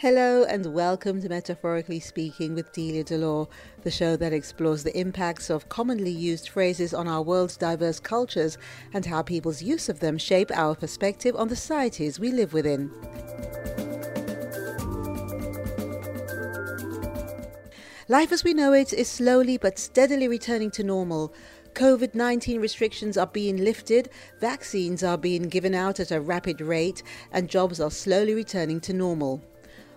Hello and welcome to Metaphorically Speaking with Delia Delore, the show that explores the impacts of commonly used phrases on our world's diverse cultures and how people's use of them shape our perspective on the societies we live within. Life as we know it is slowly but steadily returning to normal. COVID 19 restrictions are being lifted, vaccines are being given out at a rapid rate, and jobs are slowly returning to normal.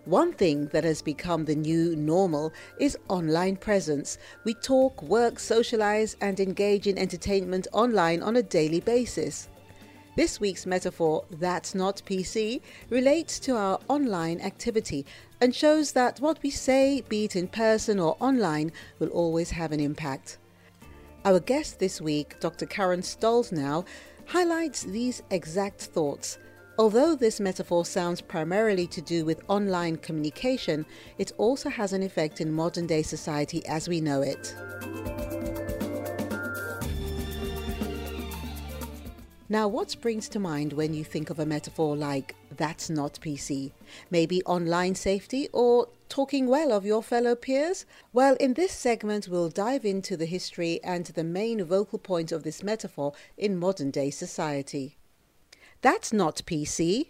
One thing that has become the new normal is online presence. We talk, work, socialize, and engage in entertainment online on a daily basis. This week's metaphor, That's Not PC, relates to our online activity and shows that what we say, be it in person or online, will always have an impact. Our guest this week, Dr. Karen Stollznow, highlights these exact thoughts Although this metaphor sounds primarily to do with online communication, it also has an effect in modern day society as we know it. Now, what springs to mind when you think of a metaphor like that's not PC? Maybe online safety or talking well of your fellow peers? Well, in this segment, we'll dive into the history and the main vocal point of this metaphor in modern day society. That's not PC.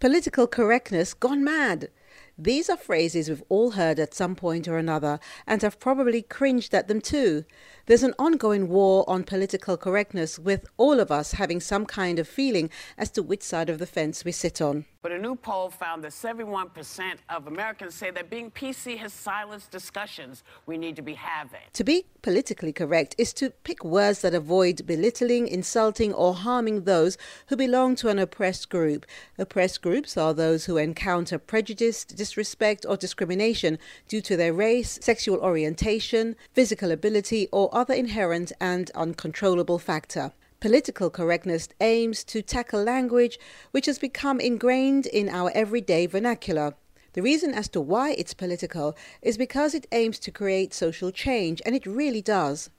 Political correctness gone mad. These are phrases we've all heard at some point or another and have probably cringed at them too. There's an ongoing war on political correctness, with all of us having some kind of feeling as to which side of the fence we sit on. But a new poll found that 71% of Americans say that being PC has silenced discussions we need to be having. To be politically correct is to pick words that avoid belittling, insulting, or harming those who belong to an oppressed group. Oppressed groups are those who encounter prejudice, disrespect, or discrimination due to their race, sexual orientation, physical ability, or other inherent and uncontrollable factor. Political correctness aims to tackle language which has become ingrained in our everyday vernacular. The reason as to why it's political is because it aims to create social change, and it really does.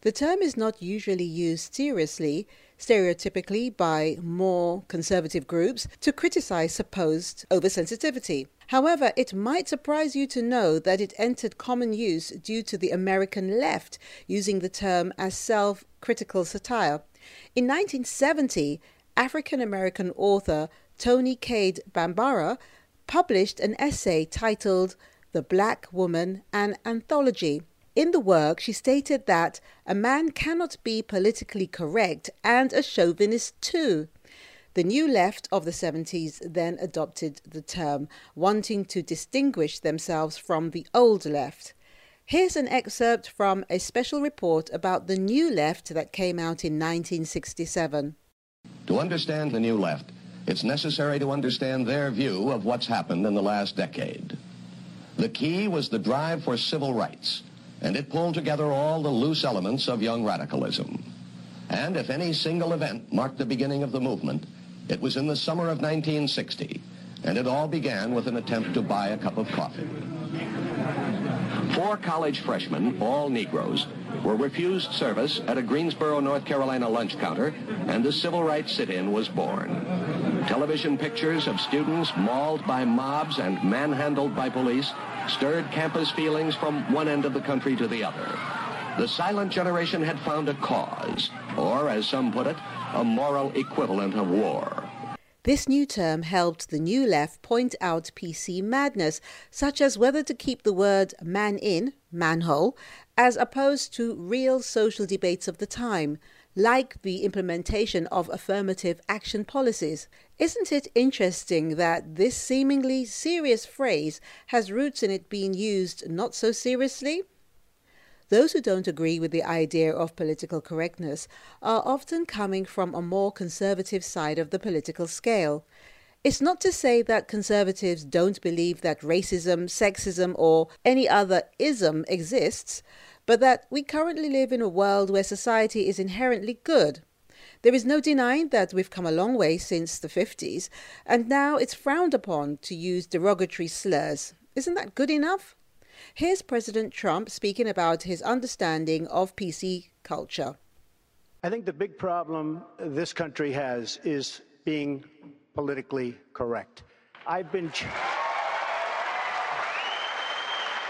The term is not usually used seriously, stereotypically by more conservative groups, to criticize supposed oversensitivity. However, it might surprise you to know that it entered common use due to the American left using the term as self critical satire. In 1970, African American author Toni Cade Bambara published an essay titled The Black Woman An Anthology. In the work, she stated that a man cannot be politically correct and a chauvinist too. The new left of the 70s then adopted the term, wanting to distinguish themselves from the old left. Here's an excerpt from a special report about the new left that came out in 1967. To understand the new left, it's necessary to understand their view of what's happened in the last decade. The key was the drive for civil rights, and it pulled together all the loose elements of young radicalism. And if any single event marked the beginning of the movement, it was in the summer of 1960, and it all began with an attempt to buy a cup of coffee. Four college freshmen, all Negroes, were refused service at a Greensboro, North Carolina lunch counter, and the civil rights sit-in was born. Television pictures of students mauled by mobs and manhandled by police stirred campus feelings from one end of the country to the other. The silent generation had found a cause, or as some put it, a moral equivalent of war. This new term helped the New Left point out PC madness, such as whether to keep the word man in, manhole, as opposed to real social debates of the time, like the implementation of affirmative action policies. Isn't it interesting that this seemingly serious phrase has roots in it being used not so seriously? Those who don't agree with the idea of political correctness are often coming from a more conservative side of the political scale. It's not to say that conservatives don't believe that racism, sexism, or any other ism exists, but that we currently live in a world where society is inherently good. There is no denying that we've come a long way since the 50s, and now it's frowned upon to use derogatory slurs. Isn't that good enough? Here's President Trump speaking about his understanding of PC culture. I think the big problem this country has is being politically correct. I've been. Ch-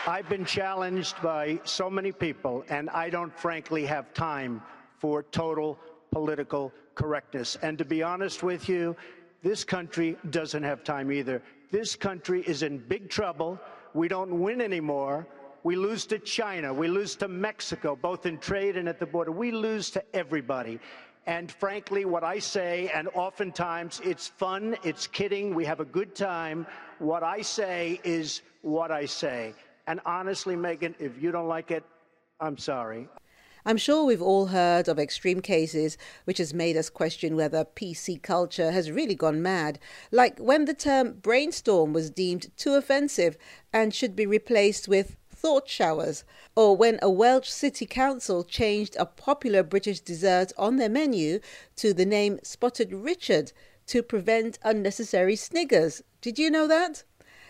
I've been challenged by so many people, and I don't frankly have time for total political correctness. And to be honest with you, this country doesn't have time either. This country is in big trouble. We don't win anymore. We lose to China. We lose to Mexico, both in trade and at the border. We lose to everybody. And frankly, what I say, and oftentimes it's fun, it's kidding, we have a good time. What I say is what I say. And honestly, Megyn, if you don't like it, I'm sorry. I'm sure we've all heard of extreme cases which has made us question whether PC culture has really gone mad, like when the term brainstorm was deemed too offensive and should be replaced with thought showers, or when a Welsh city council changed a popular British dessert on their menu to the name Spotted Richard to prevent unnecessary sniggers. Did you know that?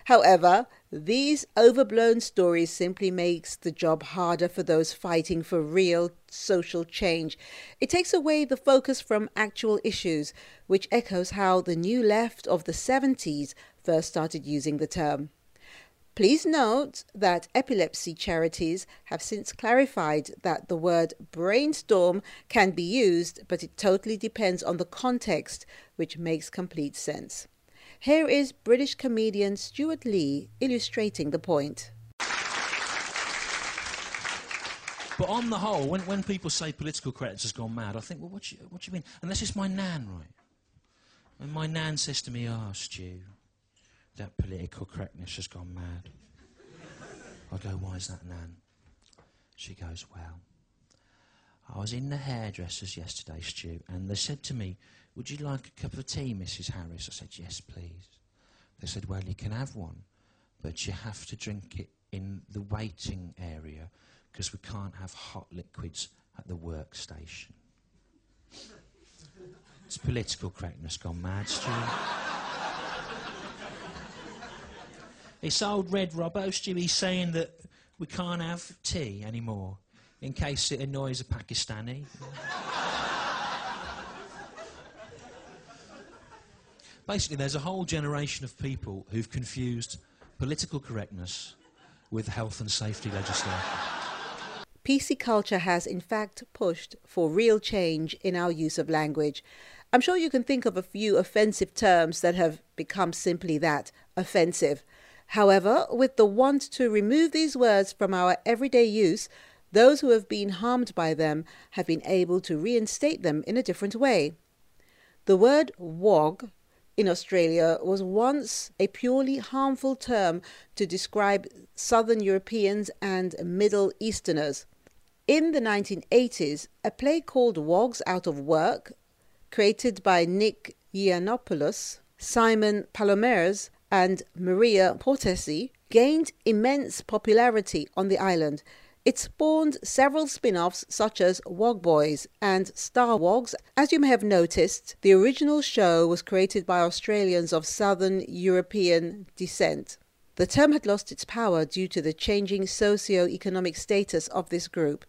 However, these overblown stories simply makes the job harder for those fighting for real social change. It takes away the focus from actual issues, which echoes how the new left of the 70s first started using the term. Please note that epilepsy charities have since clarified that the word brainstorm can be used, but it totally depends on the context, which makes complete sense. Here is British comedian Stewart Lee illustrating the point. But on the whole, when, when people say political correctness has gone mad, I think, well, what do you, what do you mean? Unless it's my nan, right? When my nan says to me, oh, Stu, that political correctness has gone mad. I go, why is that, nan? She goes, well, I was in the hairdressers yesterday, Stu, and they said to me, would you like a cup of tea, Mrs. Harris? I said, Yes, please. They said, Well, you can have one, but you have to drink it in the waiting area because we can't have hot liquids at the workstation. it's political correctness gone mad, Stu. it's old Red Robbo, Stu. He's saying that we can't have tea anymore in case it annoys a Pakistani. Basically, there's a whole generation of people who've confused political correctness with health and safety legislation. PC culture has, in fact, pushed for real change in our use of language. I'm sure you can think of a few offensive terms that have become simply that offensive. However, with the want to remove these words from our everyday use, those who have been harmed by them have been able to reinstate them in a different way. The word wog in Australia was once a purely harmful term to describe Southern Europeans and Middle Easterners. In the 1980s, a play called Wogs Out of Work, created by Nick Giannopoulos, Simon Palomares, and Maria Portesi, gained immense popularity on the island it spawned several spin offs such as Wog Boys and Star Wogs. As you may have noticed, the original show was created by Australians of Southern European descent. The term had lost its power due to the changing socio-economic status of this group.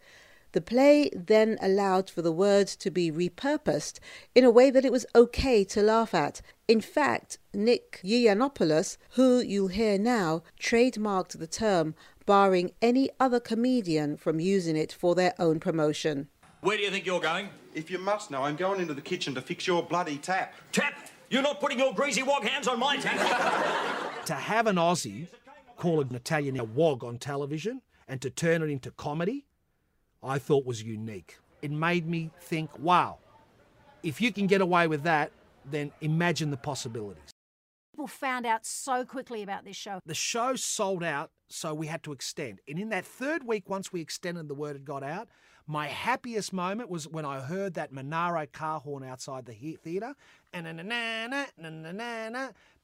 The play then allowed for the word to be repurposed in a way that it was okay to laugh at. In fact, Nick Giannopoulos, who you'll hear now, trademarked the term barring any other comedian from using it for their own promotion. Where do you think you're going? If you must know, I'm going into the kitchen to fix your bloody tap. Tap? You're not putting your greasy wog hands on my tap. to have an Aussie call an Italian a wog on television and to turn it into comedy, I thought was unique. It made me think, wow, if you can get away with that, then imagine the possibilities. People found out so quickly about this show. The show sold out so we had to extend. And in that third week, once we extended, the word had got out. My happiest moment was when I heard that Monaro car horn outside the theatre,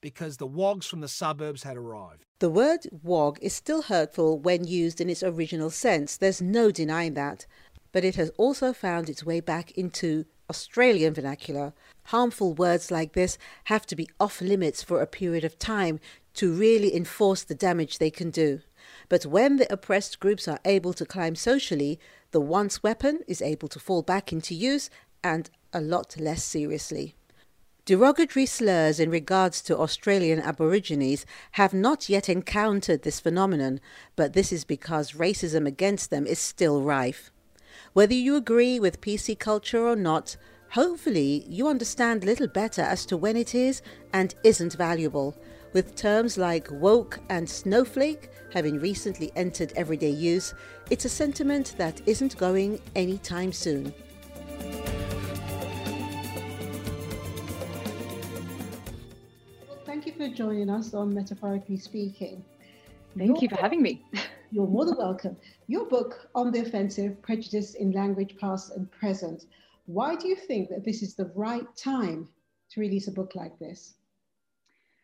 because the wogs from the suburbs had arrived. The word wog is still hurtful when used in its original sense. There's no denying that. But it has also found its way back into Australian vernacular. Harmful words like this have to be off limits for a period of time to really enforce the damage they can do. But when the oppressed groups are able to climb socially, the once weapon is able to fall back into use and a lot less seriously. Derogatory slurs in regards to Australian Aborigines have not yet encountered this phenomenon, but this is because racism against them is still rife. Whether you agree with PC culture or not, hopefully you understand a little better as to when it is and isn't valuable, with terms like woke and snowflake having recently entered everyday use, it's a sentiment that isn't going anytime soon. Well, thank you for joining us on Metaphorically Speaking. Thank Your you for having me. You're more than welcome. Your book, On the Offensive Prejudice in Language Past and Present. Why do you think that this is the right time to release a book like this?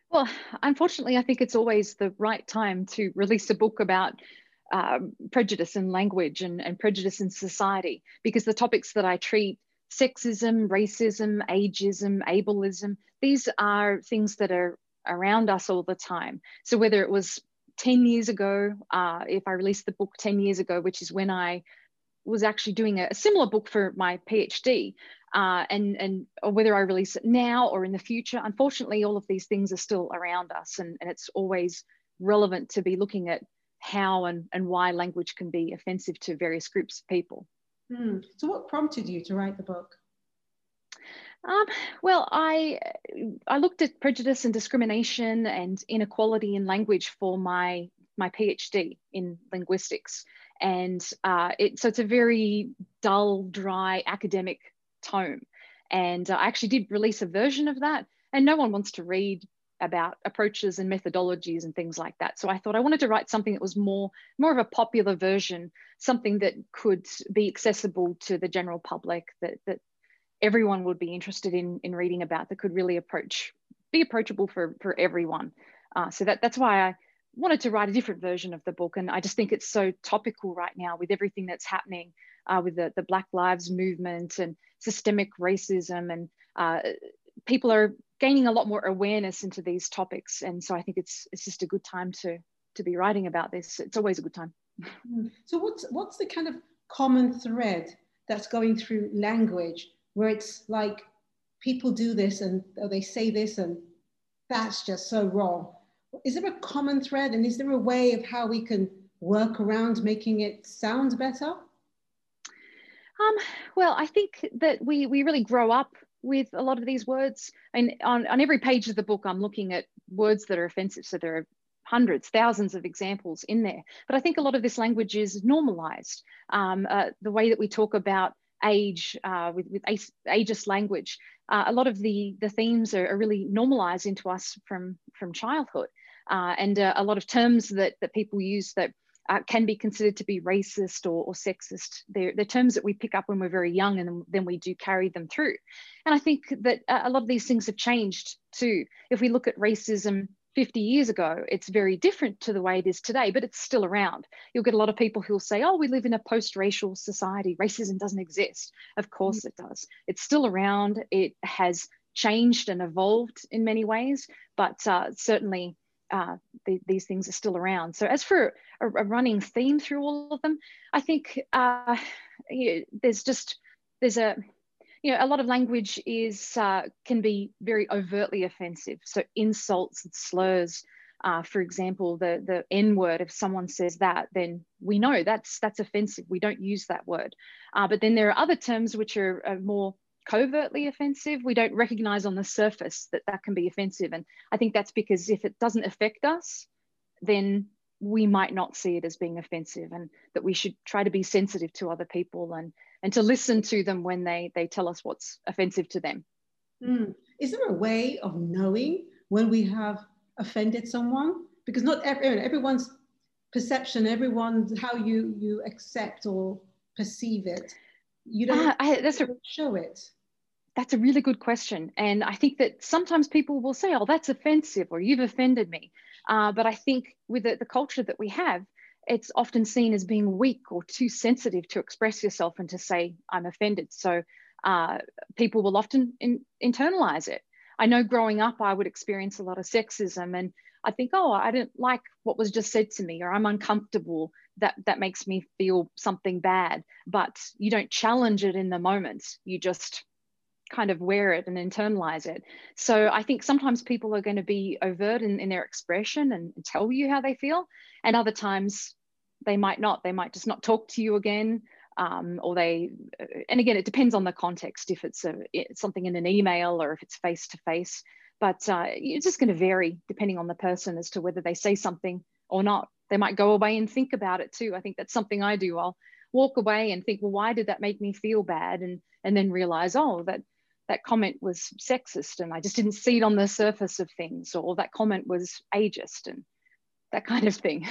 Well, unfortunately, I think it's always the right time to release a book about um, prejudice in language and, and prejudice in society because the topics that I treat sexism, racism, ageism, ableism, these are things that are around us all the time. So whether it was 10 years ago, uh, if I released the book 10 years ago, which is when I was actually doing a, a similar book for my PhD, uh, and and whether I release it now or in the future, unfortunately, all of these things are still around us, and, and it's always relevant to be looking at how and, and why language can be offensive to various groups of people. Mm. So, what prompted you to write the book? Um, well, I I looked at prejudice and discrimination and inequality in language for my my PhD in linguistics, and uh, it, so it's a very dull, dry academic tome. And uh, I actually did release a version of that, and no one wants to read about approaches and methodologies and things like that. So I thought I wanted to write something that was more more of a popular version, something that could be accessible to the general public, that that everyone would be interested in, in reading about that could really approach, be approachable for, for everyone. Uh, so that, that's why I wanted to write a different version of the book. And I just think it's so topical right now with everything that's happening uh, with the, the Black Lives Movement and systemic racism. And uh, people are gaining a lot more awareness into these topics. And so I think it's, it's just a good time to, to be writing about this. It's always a good time. Hmm. So what's, what's the kind of common thread that's going through language where it's like people do this and they say this and that's just so wrong. Is there a common thread and is there a way of how we can work around making it sound better? Um, well, I think that we, we really grow up with a lot of these words. And on, on every page of the book, I'm looking at words that are offensive. So there are hundreds, thousands of examples in there. But I think a lot of this language is normalized. Um, uh, the way that we talk about age uh, with, with ageist language, uh, a lot of the, the themes are, are, really normalized into us from, from childhood. Uh, and uh, a lot of terms that, that people use that uh, can be considered to be racist or, or sexist. They're, they're, terms that we pick up when we're very young and then we do carry them through. And I think that a lot of these things have changed too. If we look at racism 50 years ago, it's very different to the way it is today, but it's still around. You'll get a lot of people who'll say, oh, we live in a post racial society. Racism doesn't exist. Of course it does. It's still around. It has changed and evolved in many ways, but uh, certainly uh, the, these things are still around. So, as for a, a, running theme through all of them, I think uh, there's just there's a you know, a lot of language is uh, can be very overtly offensive. So insults and slurs, uh, for example, the the N word. If someone says that, then we know that's that's offensive. We don't use that word. Uh, but then there are other terms which are, are more covertly offensive. We don't recognize on the surface that that can be offensive, and I think that's because if it doesn't affect us, then we might not see it as being offensive, and that we should try to be sensitive to other people and and to listen to them when they they tell us what's offensive to them. Mm. Is there a way of knowing when we have offended someone? Because not every, everyone's perception, everyone's how you you accept or perceive it. You don't uh, I, that's a, show it. That's a really good question, and I think that sometimes people will say, "Oh, that's offensive," or "You've offended me." Uh, but I think with the, the culture that we have, it's often seen as being weak or too sensitive to express yourself and to say, I'm offended. So uh, people will often in, internalize it. I know growing up, I would experience a lot of sexism and I think, oh, I didn't like what was just said to me, or I'm uncomfortable. That that makes me feel something bad. But you don't challenge it in the moment. You just kind of wear it and internalize it. So I think sometimes people are going to be overt in, in their expression and tell you how they feel, and other times they might not. They might just not talk to you again. Um, or they, and again, it depends on the context. If it's a it's something in an email or if it's face to face, but uh, it's just going to vary depending on the person as to whether they say something or not. They might go away and think about it too. I think that's something I do. I'll walk away and think, well, why did that make me feel bad? And and then realize, oh, that that comment was sexist and I just didn't see it on the surface of things, or that comment was ageist and that kind of thing.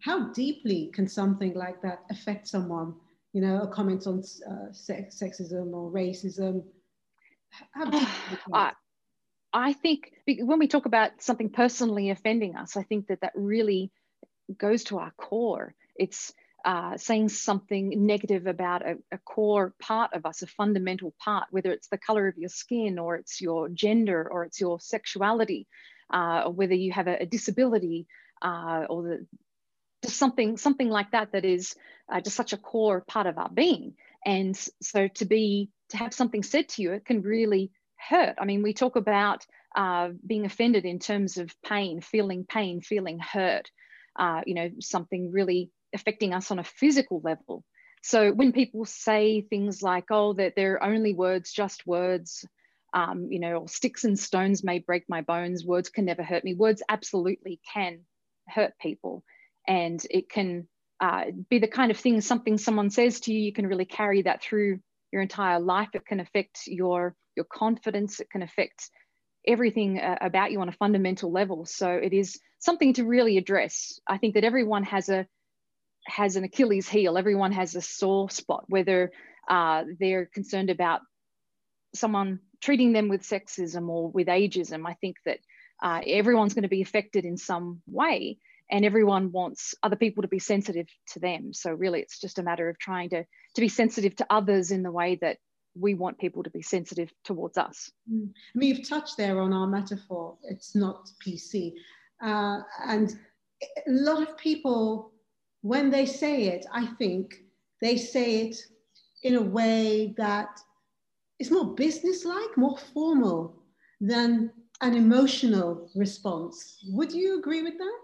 How deeply can something like that affect someone? You know, a comment on uh, sex, sexism or racism. How I, I think when we talk about something personally offending us, I think that that really goes to our core. It's uh, saying something negative about a, a, core part of us, a fundamental part, whether it's the color of your skin or it's your gender or it's your sexuality, uh, or whether you have a, a disability uh, or the, just something something like that that is uh, just such a core part of our being. And so to be to have something said to you, it can really hurt. I mean, we talk about uh, being offended in terms of pain, feeling pain, feeling hurt. Uh, you know, something really affecting us on a physical level. So when people say things like, "Oh, that they're only words, just words," um, you know, or sticks and stones may break my bones, words can never hurt me. Words absolutely can hurt people, and it can uh, be the kind of thing something someone says to you, you can really carry that through your entire life. It can affect your your confidence. It can affect everything uh, about you on a fundamental level. So it is something to really address. I think that everyone has a has an Achilles heel. Everyone has a sore spot, whether uh, they're concerned about someone treating them with sexism or with ageism. I think that uh, everyone's going to be affected in some way, and everyone wants other people to be sensitive to them. So really, it's just a matter of trying to to be sensitive to others in the way that we want people to be sensitive towards us. Mm. I mean, you've touched there on our metaphor. It's not PC, uh, and a lot of people when they say it, I think they say it in a way that is more businesslike, more formal than an emotional response. Would you agree with that?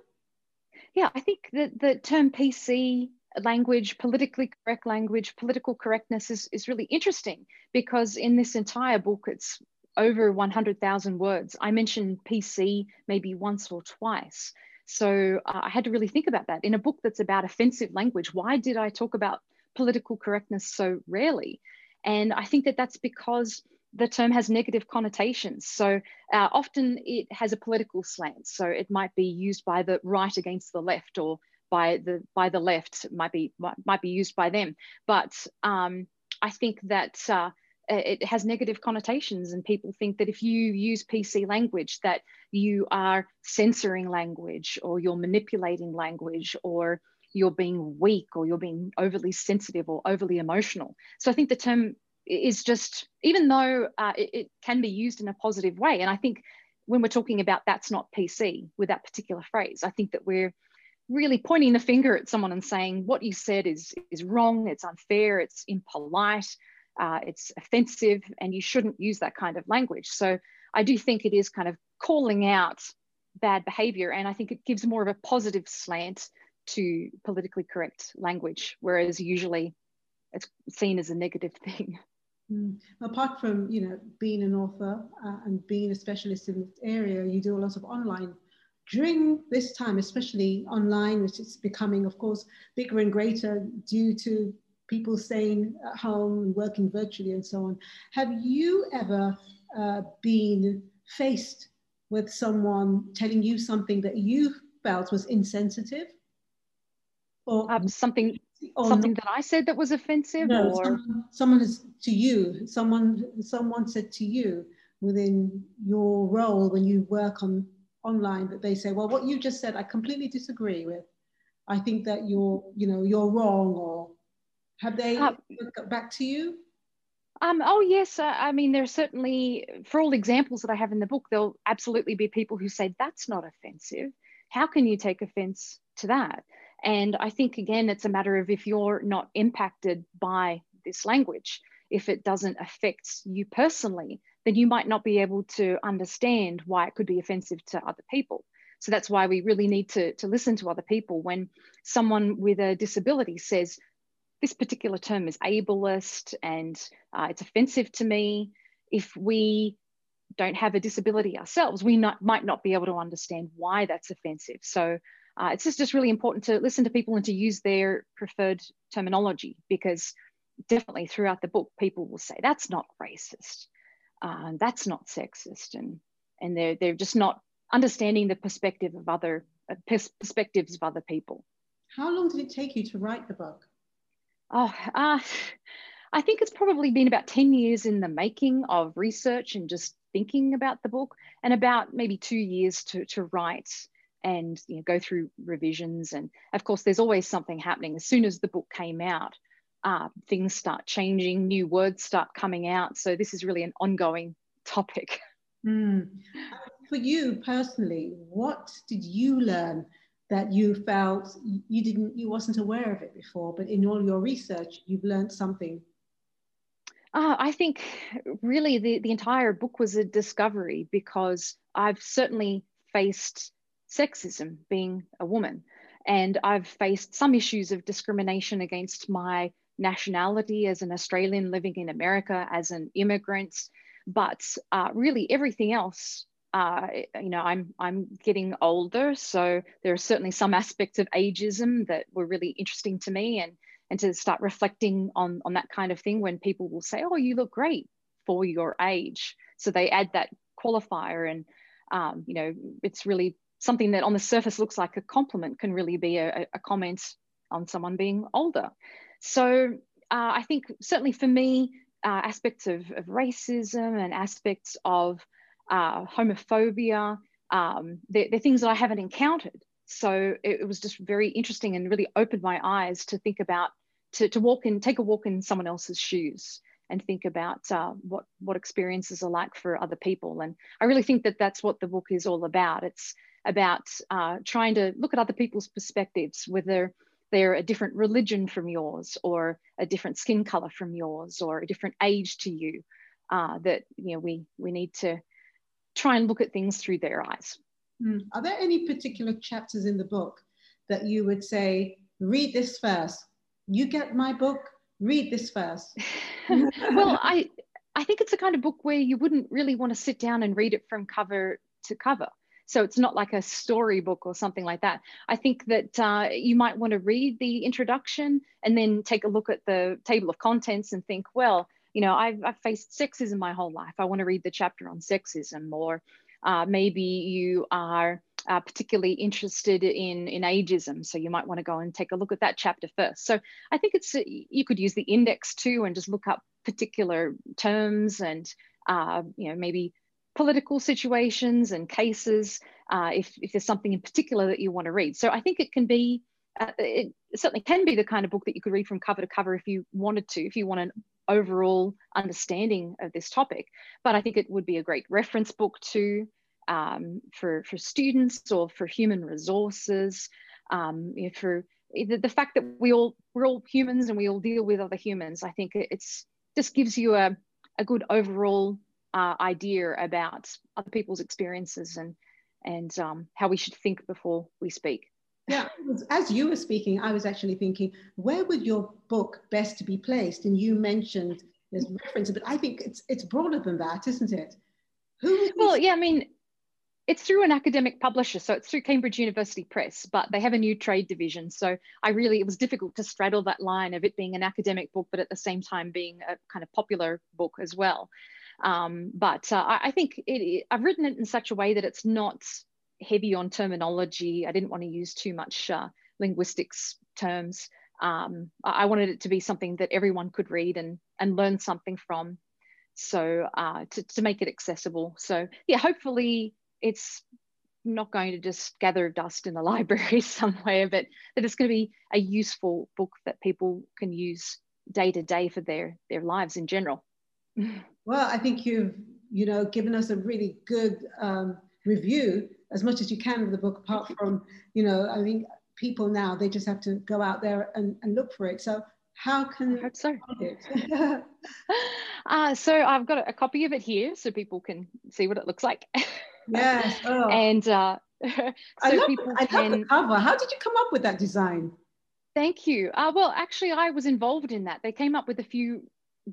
Yeah, I think that the term PC language, politically correct language, political correctness is, is really interesting because in this entire book, it's over 100,000 words. I mentioned PC maybe once or twice. So uh, I had to really think about that. In a book that's about offensive language, why did I talk about political correctness so rarely? And I think that that's because the term has negative connotations. So uh, often it has a political slant. So it might be used by the right against the left, or by the by the left might be might, might be used by them. But um, I think that uh, it has negative connotations and people think that if you use pc language that you are censoring language or you're manipulating language or you're being weak or you're being overly sensitive or overly emotional. So i think the term is just even though uh, it, it can be used in a positive way and i think when we're talking about that's not pc with that particular phrase i think that we're really pointing the finger at someone and saying what you said is is wrong it's unfair it's impolite uh, it's offensive, and you shouldn't use that kind of language. So I do think it is kind of calling out bad behavior, and I think it gives more of a positive slant to politically correct language, whereas usually it's seen as a negative thing. Mm. Apart from you know being an author uh, and being a specialist in this area, you do a lot of online. During this time, especially online, which is becoming, of course, bigger and greater due to people staying at home and working virtually and so on. Have you ever uh, been faced with someone telling you something that you felt was insensitive? Or um, something or something not? that I said that was offensive no, or someone, someone is to you, someone someone said to you within your role when you work on online that they say, well, what you just said, I completely disagree with. I think that you're, you know, you're wrong or have they uh, got back to you? Um, oh, yes. Uh, I mean, there are certainly, for all examples that I have in the book, there'll absolutely be people who say, that's not offensive. How can you take offense to that? And I think, again, it's a matter of if you're not impacted by this language, if it doesn't affect you personally, then you might not be able to understand why it could be offensive to other people. So that's why we really need to, to listen to other people. When someone with a disability says, this particular term is ableist and uh, it's offensive to me, if we don't have a disability ourselves, we not, might not be able to understand why that's offensive. So uh, it's just, just really important to listen to people and to use their preferred terminology because definitely throughout the book, people will say, that's not racist, uh, that's not sexist, and, and they're, they're just not understanding the perspective of other uh, perspectives of other people. How long did it take you to write the book? Oh, uh, I think it's probably been about 10 years in the making of research and just thinking about the book, and about maybe two years to, to write and you know, go through revisions. And of course, there's always something happening. As soon as the book came out, uh, things start changing, new words start coming out. So this is really an ongoing topic. Mm. For you personally, what did you learn that you felt you didn't, you wasn't aware of it before, but in all your research, you've learned something? Uh, I think really the, the entire book was a discovery because I've certainly faced sexism being a woman. And I've faced some issues of discrimination against my nationality as an Australian living in America, as an immigrant. But uh, really, everything else, uh, you know, I'm I'm getting older, so there are certainly some aspects of ageism that were really interesting to me, and and to start reflecting on on that kind of thing when people will say, "Oh, you look great for your age," so they add that qualifier, and um, you know, it's really something that on the surface looks like a compliment can really be a, a comment on someone being older. So uh, I think certainly for me, uh, aspects of, of, racism and aspects of uh, homophobia, um, they're, they're, things that I haven't encountered. So it, it, was just very interesting and really opened my eyes to think about, to, to walk in, take a walk in someone else's shoes and think about uh, what what experiences are like for other people. And I really think that that's what the book is all about. It's about uh, trying to look at other people's perspectives, whether they're a different religion from yours, or a different skin color from yours, or a different age to you. Uh, that you know we we need to try and look at things through their eyes. Mm. Are there any particular chapters in the book that you would say, read this first? You get my book, read this first. well, I I think it's a kind of book where you wouldn't really want to sit down and read it from cover to cover. So it's not like a storybook or something like that. I think that uh, you might want to read the introduction and then take a look at the table of contents and think, well, you know, I've, I've faced sexism my whole life. I want to read the chapter on sexism. Or uh, maybe you are uh, particularly interested in, in ageism. So you might want to go and take a look at that chapter first. So I think it's, you could use the index too and just look up particular terms and, uh, you know, maybe political situations and cases uh, if, if there's something in particular that you want to read. So I think it can be, uh, it certainly can be the kind of book that you could read from cover to cover if you wanted to, if you want an overall understanding of this topic. But I think it would be a great reference book too um, for, for students or for human resources, um, you know, for the, the fact that we all, we're all humans and we all deal with other humans. I think it's just gives you a, a good overall uh, idea about other people's experiences and and um, how we should think before we speak. Yeah, as you were speaking, I was actually thinking, where would your book best be placed? And you mentioned there's reference, but I think it's it's broader than that, isn't it? Who? Well, yeah, I mean, it's through an academic publisher, so it's through Cambridge University Press, but they have a new trade division. So I really, it was difficult to straddle that line of it being an academic book, but at the same time being a kind of popular book as well. Um, but uh, I, I, think it, I've written it in such a way that it's not heavy on terminology. I didn't want to use too much uh, linguistics terms. Um, I wanted it to be something that everyone could read and, and learn something from. So uh, to, to make it accessible. So yeah, hopefully it's not going to just gather dust in the library somewhere, but that it's going to be a useful book that people can use day to day for their, their lives in general. Well, I think you've, you know, given us a really good um, review as much as you can of the book, apart from, you know, I think people now, they just have to go out there and, and look for it. So How can I hope so. it? uh, so I've got a, copy of it here so people can see what it looks like. Yes. Oh. and uh, so I love, people I can. love the cover. How did you come up with that design? Thank you. Uh, well, actually, I was involved in that. They came up with a few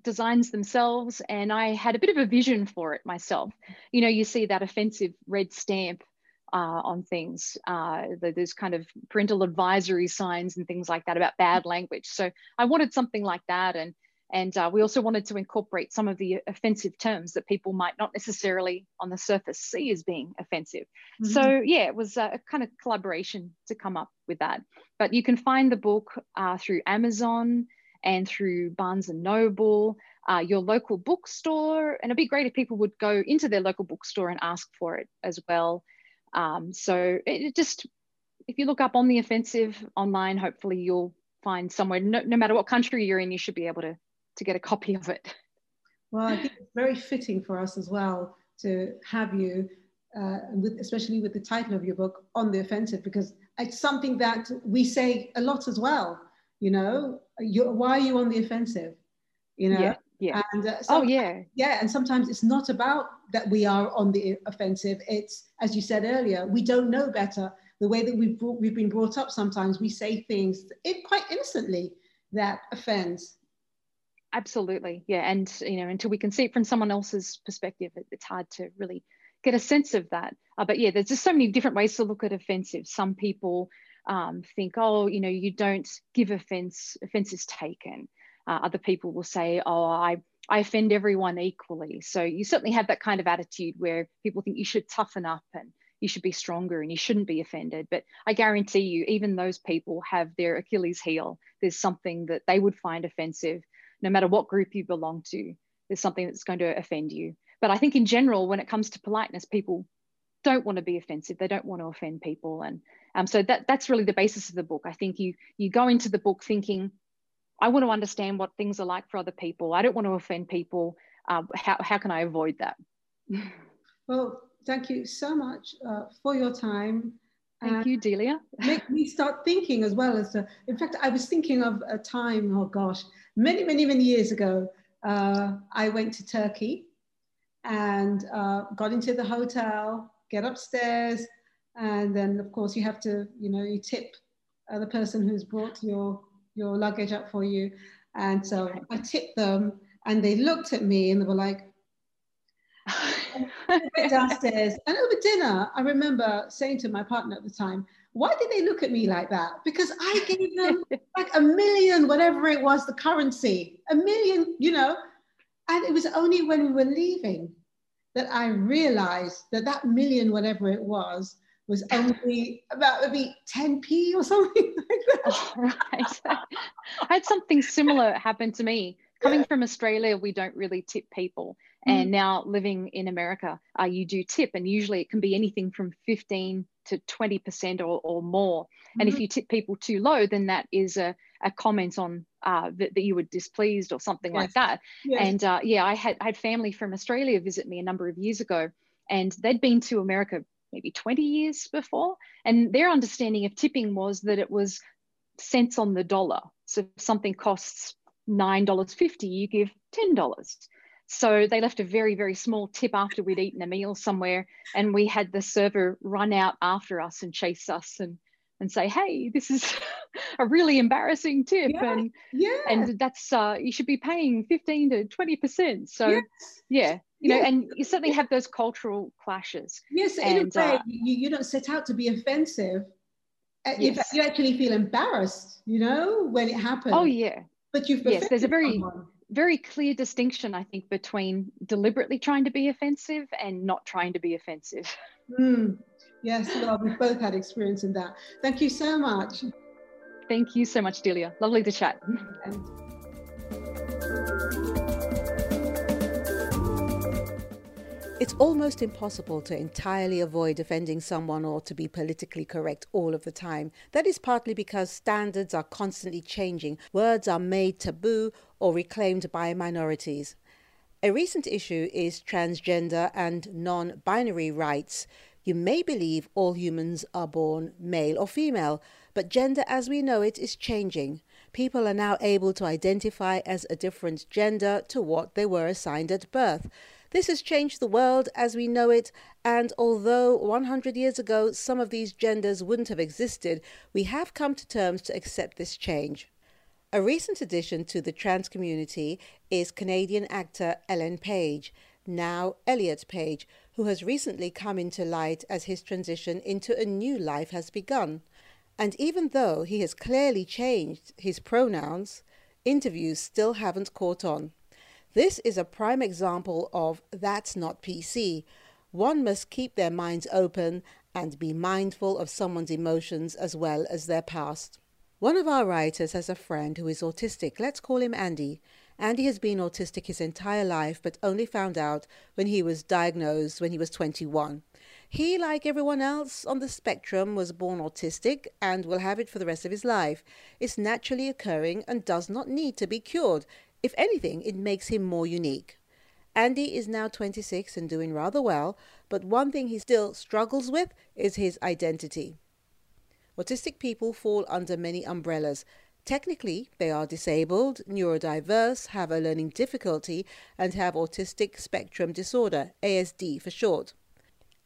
designs themselves, and I had a bit of a vision for it myself. You know, you see that offensive red stamp uh, on things. Uh, there's kind of parental advisory signs and things like that about bad language. So I wanted something like that, and and uh, we also wanted to incorporate some of the offensive terms that people might not necessarily on the surface see as being offensive. Mm-hmm. So, yeah, it was a kind of collaboration to come up with that. But you can find the book uh, through Amazon and through Barnes and Noble, uh, your local bookstore. And it'd be great if people would go into their local bookstore and ask for it as well. Um, so, it just, if you look up on the offensive online, hopefully you'll find somewhere, no, no matter what country you're in, you should be able to to get a copy of it. Well, I think it's very fitting for us as well to have you, uh, with, especially with the title of your book, On the Offensive, because it's something that we say a lot as well. You know, why are you on the offensive? You know? Yeah. Yeah. And uh, oh yeah. Yeah, and sometimes it's not about that we are on the offensive. It's as you said earlier, we don't know better. The way that we've brought, we've been brought up, sometimes we say things it quite innocently that offends absolutely yeah and you know until we can see it from someone else's perspective it, it's hard to really get a sense of that uh, but yeah there's just so many different ways to look at offensive some people um, think oh you know you don't give offense offense is taken uh, other people will say oh i i offend everyone equally so you certainly have that kind of attitude where people think you should toughen up and you should be stronger and you shouldn't be offended. But I guarantee you, even those people have their Achilles heel. There's something that they would find offensive no matter what group you belong to, there's something that's going to offend you. But I think in general, when it comes to politeness, people don't want to be offensive. They don't want to offend people. And um, so that, that's really the basis of the book. I think you, you go into the book thinking, I want to understand what things are like for other people. I don't want to offend people. Uh, how, how can I avoid that? Well, thank you so much uh, for your time. Thank you, Delia. make me start thinking as well as, to, in fact, I was thinking of a time, oh gosh, many, many, many years ago. Uh, I went to Turkey and uh, got into the hotel, get upstairs, and then of course you have to, you know, you tip uh, the person who's brought your your luggage up for you. And so I tipped them, and they looked at me and they were like, went downstairs and over dinner, I remember saying to my partner at the time, why did they look at me like that? Because I gave them like a million, whatever it was, the currency, a million, you know. And it was only when we were leaving that I realized that that million, whatever it was, was only about maybe 10p or something like that. right. I had something similar happen to me. Coming from Australia, we don't really tip people. Mm. And now living in America, uh, you do tip, and usually it can be anything from 15 to 20% or, or more. Mm-hmm. And if mm-hmm. you tip people too low, then that is a, a comment on uh, that, that you were displeased or something yes. like that. Yes. And uh, yeah, I had, I had family from Australia visit me a number of years ago, and they'd been to America maybe 20 years before. And their understanding of tipping was that it was cents on the dollar. So if something costs $9.50, you give $10. So they left a very, very small tip after we'd eaten a meal somewhere. And we had the server run out after us and chase us and, and say, hey, this is a really embarrassing tip. Yeah, and yeah. and that's, uh, you should be paying 15 to 20%. So, yes. yeah. You know, and you certainly have those cultural clashes. Yes, and, in a way, uh, you, you don't set out to be offensive. Uh, yes. You actually feel embarrassed, you know, when it happens. Oh, yeah. But you've yes, there's a very someone very clear distinction, I think, between deliberately trying to be offensive and not trying to be offensive. Mm. Yes, well, we've both had experience in that. Thank you so much. Thank you so much, Delia. Lovely to chat. It's almost impossible to entirely avoid offending someone or to be politically correct all of the time. That is partly because standards are constantly changing, words are made taboo or reclaimed by minorities. A recent issue is transgender and non binary rights. You may believe all humans are born male or female, but gender as we know it is changing. People are now able to identify as a different gender to what they were assigned at birth. This has changed the world as we know it, and although 100 years ago some of these genders wouldn't have existed, we have come to terms to accept this change. A recent addition to the trans community is Canadian actor Ellen Page, now Elliot Page, who has recently come into light as his transition into a new life has begun. And even though he has clearly changed his pronouns, interviews still haven't caught on. This is a prime example of that's not PC. One must keep their minds open and be mindful of someone's emotions as well as their past. One of our writers has a friend who is autistic. Let's call him Andy. Andy has been autistic his entire life, but only found out when he was diagnosed when he was 21. He, like everyone else on the spectrum, was born autistic and will have it for the rest of his life. It's naturally occurring and does not need to be cured. If anything, it makes him more unique. Andy is now 26 and doing rather well, but one thing he still struggles with is his identity. Autistic people fall under many umbrellas. Technically, they are disabled, neurodiverse, have a learning difficulty, and have autistic spectrum disorder, ASD for short.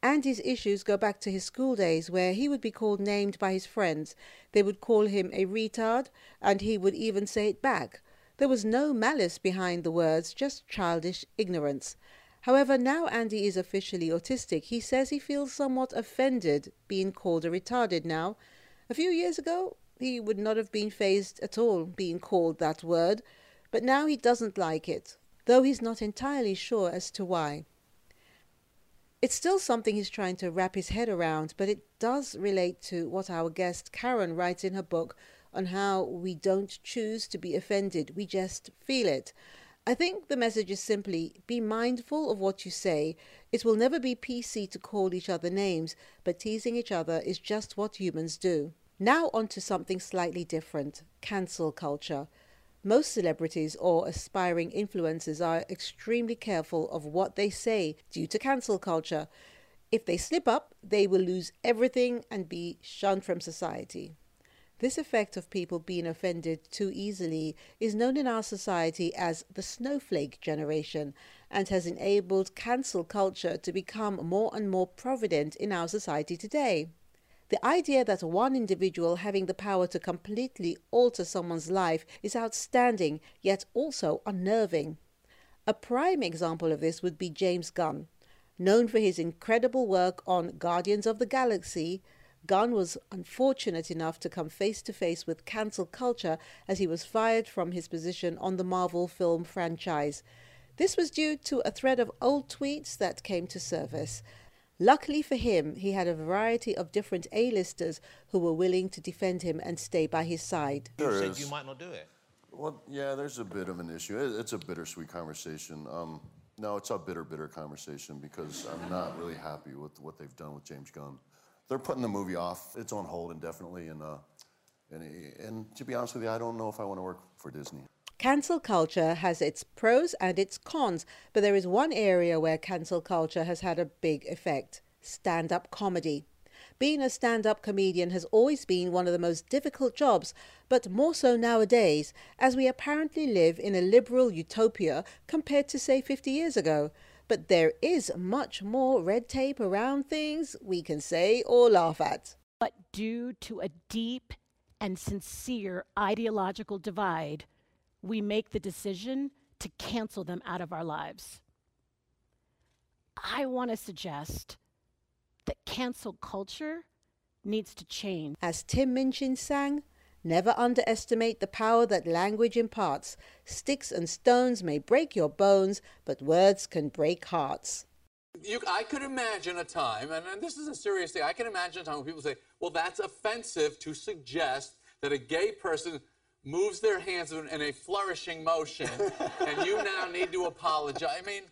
Andy's issues go back to his school days where he would be called named by his friends. They would call him a retard, and he would even say it back. There was no malice behind the words, just childish ignorance. However, now Andy is officially autistic, he says he feels somewhat offended being called a retarded now. A few years ago, he would not have been fazed at all being called that word, but now he doesn't like it, though he's not entirely sure as to why. It's still something he's trying to wrap his head around, but it does relate to what our guest Karen writes in her book on how we don't choose to be offended, we just feel it. I think the message is simply be mindful of what you say. It will never be PC to call each other names, but teasing each other is just what humans do. Now, on to something slightly different cancel culture. Most celebrities or aspiring influencers are extremely careful of what they say due to cancel culture. If they slip up, they will lose everything and be shunned from society. This effect of people being offended too easily is known in our society as the snowflake generation and has enabled cancel culture to become more and more provident in our society today. The idea that one individual having the power to completely alter someone's life is outstanding, yet also unnerving. A prime example of this would be James Gunn. Known for his incredible work on Guardians of the Galaxy, Gunn was unfortunate enough to come face to face with cancel culture as he was fired from his position on the Marvel film franchise. This was due to a thread of old tweets that came to surface. Luckily for him, he had a variety of different A-listers who were willing to defend him and stay by his side. There you said you might not do it. Well, yeah, there's a bit of an issue. It's a bittersweet conversation. Um, no, it's a bitter, bitter conversation because I'm not really happy with what they've done with James Gunn. They're putting the movie off. It's on hold indefinitely, and uh, and and to be honest with you, I don't know if I want to work for Disney. Cancel culture has its pros and its cons, but there is one area where cancel culture has had a big effect stand up comedy. Being a stand up comedian has always been one of the most difficult jobs, but more so nowadays, as we apparently live in a liberal utopia compared to, say, 50 years ago. But there is much more red tape around things we can say or laugh at. But due to a deep and sincere ideological divide, we make the decision to cancel them out of our lives. I want to suggest that cancel culture needs to change. As Tim Minchin sang, never underestimate the power that language imparts. Sticks and stones may break your bones, but words can break hearts. You, I could imagine a time, and, and this is a serious thing, I can imagine a time when people say, well, that's offensive to suggest that a gay person moves their hands in, in a flourishing motion, and you now need to apologize. I mean,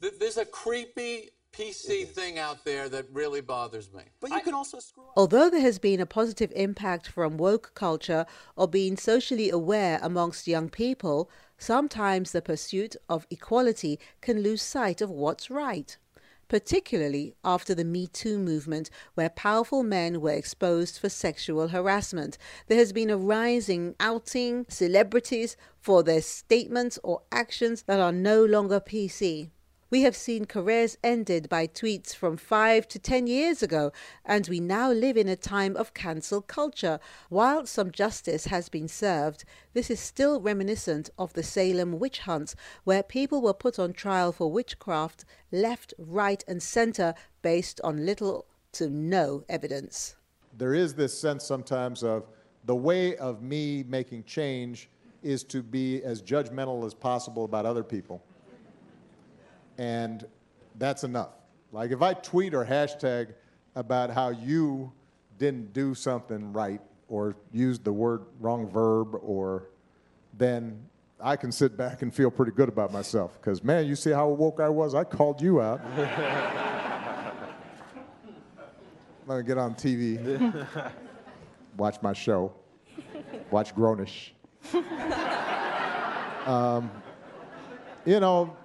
th- there's a creepy PC thing out there that really bothers me. But you can also screw up. Although there has been a positive impact from woke culture or being socially aware amongst young people, sometimes the pursuit of equality can lose sight of what's right. Particularly after the Me Too movement, where powerful men were exposed for sexual harassment. There has been a rising outing celebrities for their statements or actions that are no longer PC. We have seen careers ended by tweets from five to ten years ago, and we now live in a time of cancel culture. While some justice has been served, this is still reminiscent of the Salem witch hunts, where people were put on trial for witchcraft left, right, and center based on little to no evidence. There is this sense sometimes of the way of me making change is to be as judgmental as possible about other people and that's enough. Like if I tweet or hashtag about how you didn't do something right or used the word wrong verb or then I can sit back and feel pretty good about myself because man, you see how woke I was? I called you out. Let me get on TV, watch my show, watch Grownish. Um, you know,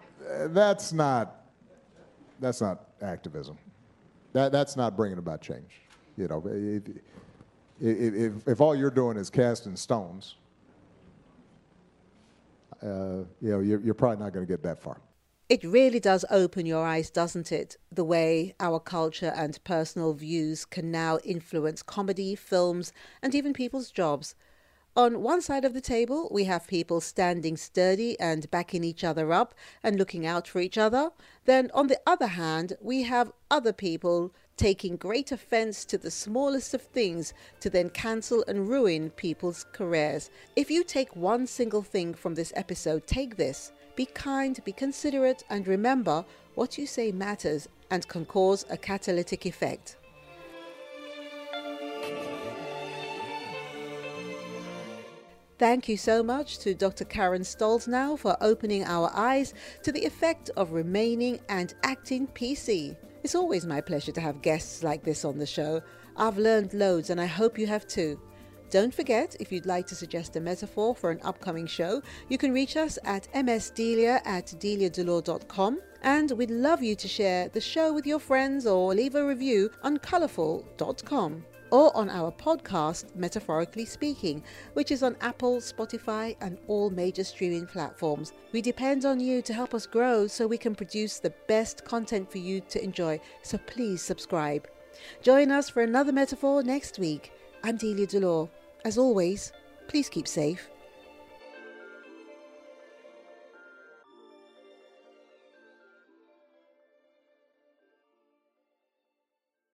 that's not that's not activism. That that's not bringing about change. You know, if, if, all you're doing is casting stones, uh, you know, you're, you're probably not going to get that far. It really does open your eyes, doesn't it? The way our culture and personal views can now influence comedy, films, and even people's jobs. On one side of the table, we have people standing sturdy and backing each other up and looking out for each other. Then, on the other hand, we have other people taking great offense to the smallest of things to then cancel and ruin people's careers. If you take one single thing from this episode, take this. Be kind, be considerate, and remember what you say matters and can cause a catalytic effect. Thank you so much to Dr. Karen Stollznow for opening our eyes to the effect of remaining and acting PC. It's always my pleasure to have guests like this on the show. I've learned loads and I hope you have too. Don't forget, if you'd like to suggest a metaphor for an upcoming show, you can reach us at msdelia at deliadelore.com and we'd love you to share the show with your friends or leave a review on colourful.com or on our podcast, Metaphorically Speaking, which is on Apple, Spotify, and all major streaming platforms. We depend on you to help us grow so we can produce the best content for you to enjoy, so please subscribe. Join us for another metaphor next week. I'm Delia Delore. As always, please keep safe.